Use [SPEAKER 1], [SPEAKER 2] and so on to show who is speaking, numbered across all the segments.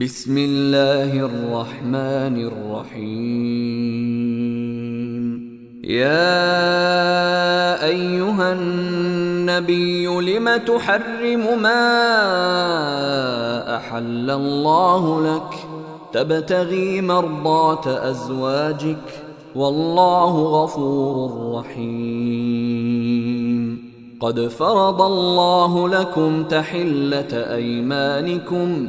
[SPEAKER 1] بسم الله الرحمن الرحيم. يا أيها النبي لم تحرم ما أحل الله لك؟ تبتغي مرضات أزواجك والله غفور رحيم. قد فرض الله لكم تحلة أيمانكم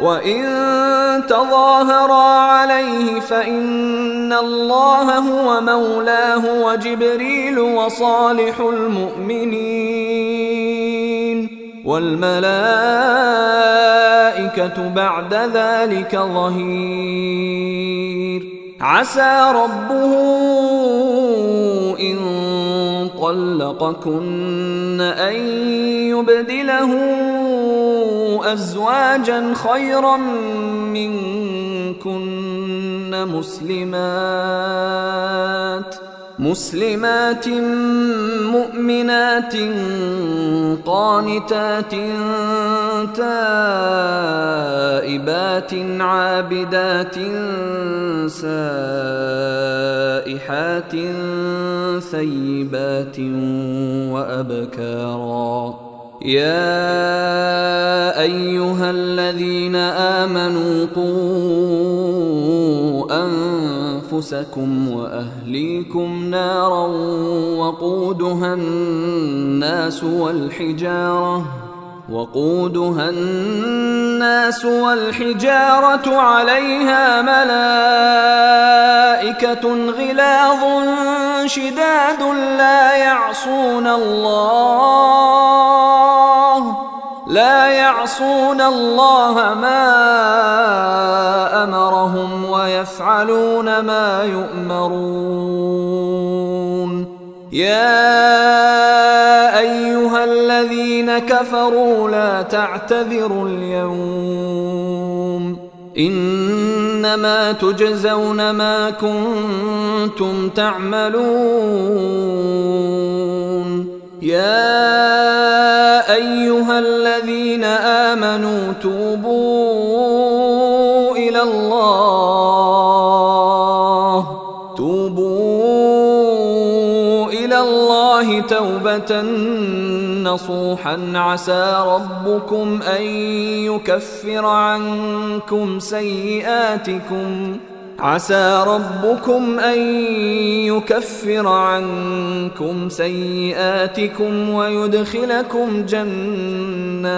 [SPEAKER 1] وإن تظاهرا عليه فإن الله هو مولاه وجبريل وصالح المؤمنين والملائكة بعد ذلك ظهير عسى ربه إن طلقكن أن يبدله أزواجا خيرا منكن مسلمات مسلمات مؤمنات قانتات تائبات عابدات سائحات ثيبات وأبكارا. يا أيها الذين آمنوا قوا أنفسكم وأهليكم نارا وقودها الناس والحجارة وقودها الناس والحجارة عليها ملائكة غلاظ شداد لا يعصون الله لا يعصون الله ما أمرهم ويفعلون ما يؤمرون. يا كفروا لا تعتذروا اليوم. إنما تجزون ما كنتم تعملون. يا أيها الذين آمنوا توبوا إلى الله. توبوا إلى الله توبة نصوحا عسى ربكم أن يكفر عنكم سيئاتكم. عسى ربكم أن يكفر عنكم سيئاتكم ويدخلكم جنات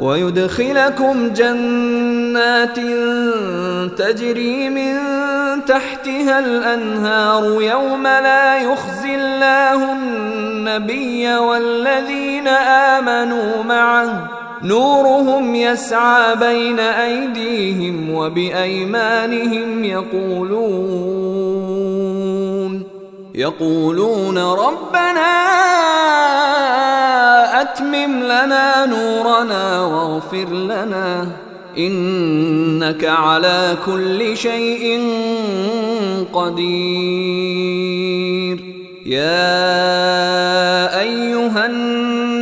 [SPEAKER 1] ويدخلكم جنات تجري من تحتها الأنهار. يوم لا يخزي الله النبي والذين آمنوا معه. نورهم يسعى بين أيديهم وبأيمانهم يقولون يقولون ربنا أتمم لنا نورنا واغفر لنا إنك على كل شيء قدير. يا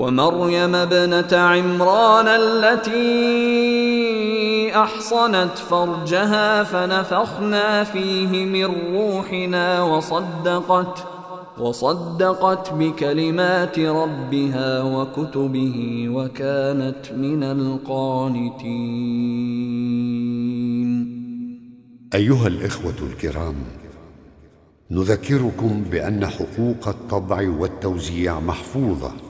[SPEAKER 1] ومريم ابنة عمران التي أحصنت فرجها فنفخنا فيه من روحنا وصدقت وصدقت بكلمات ربها وكتبه وكانت من القانتين.
[SPEAKER 2] أيها الإخوة الكرام نذكركم بأن حقوق الطبع والتوزيع محفوظة.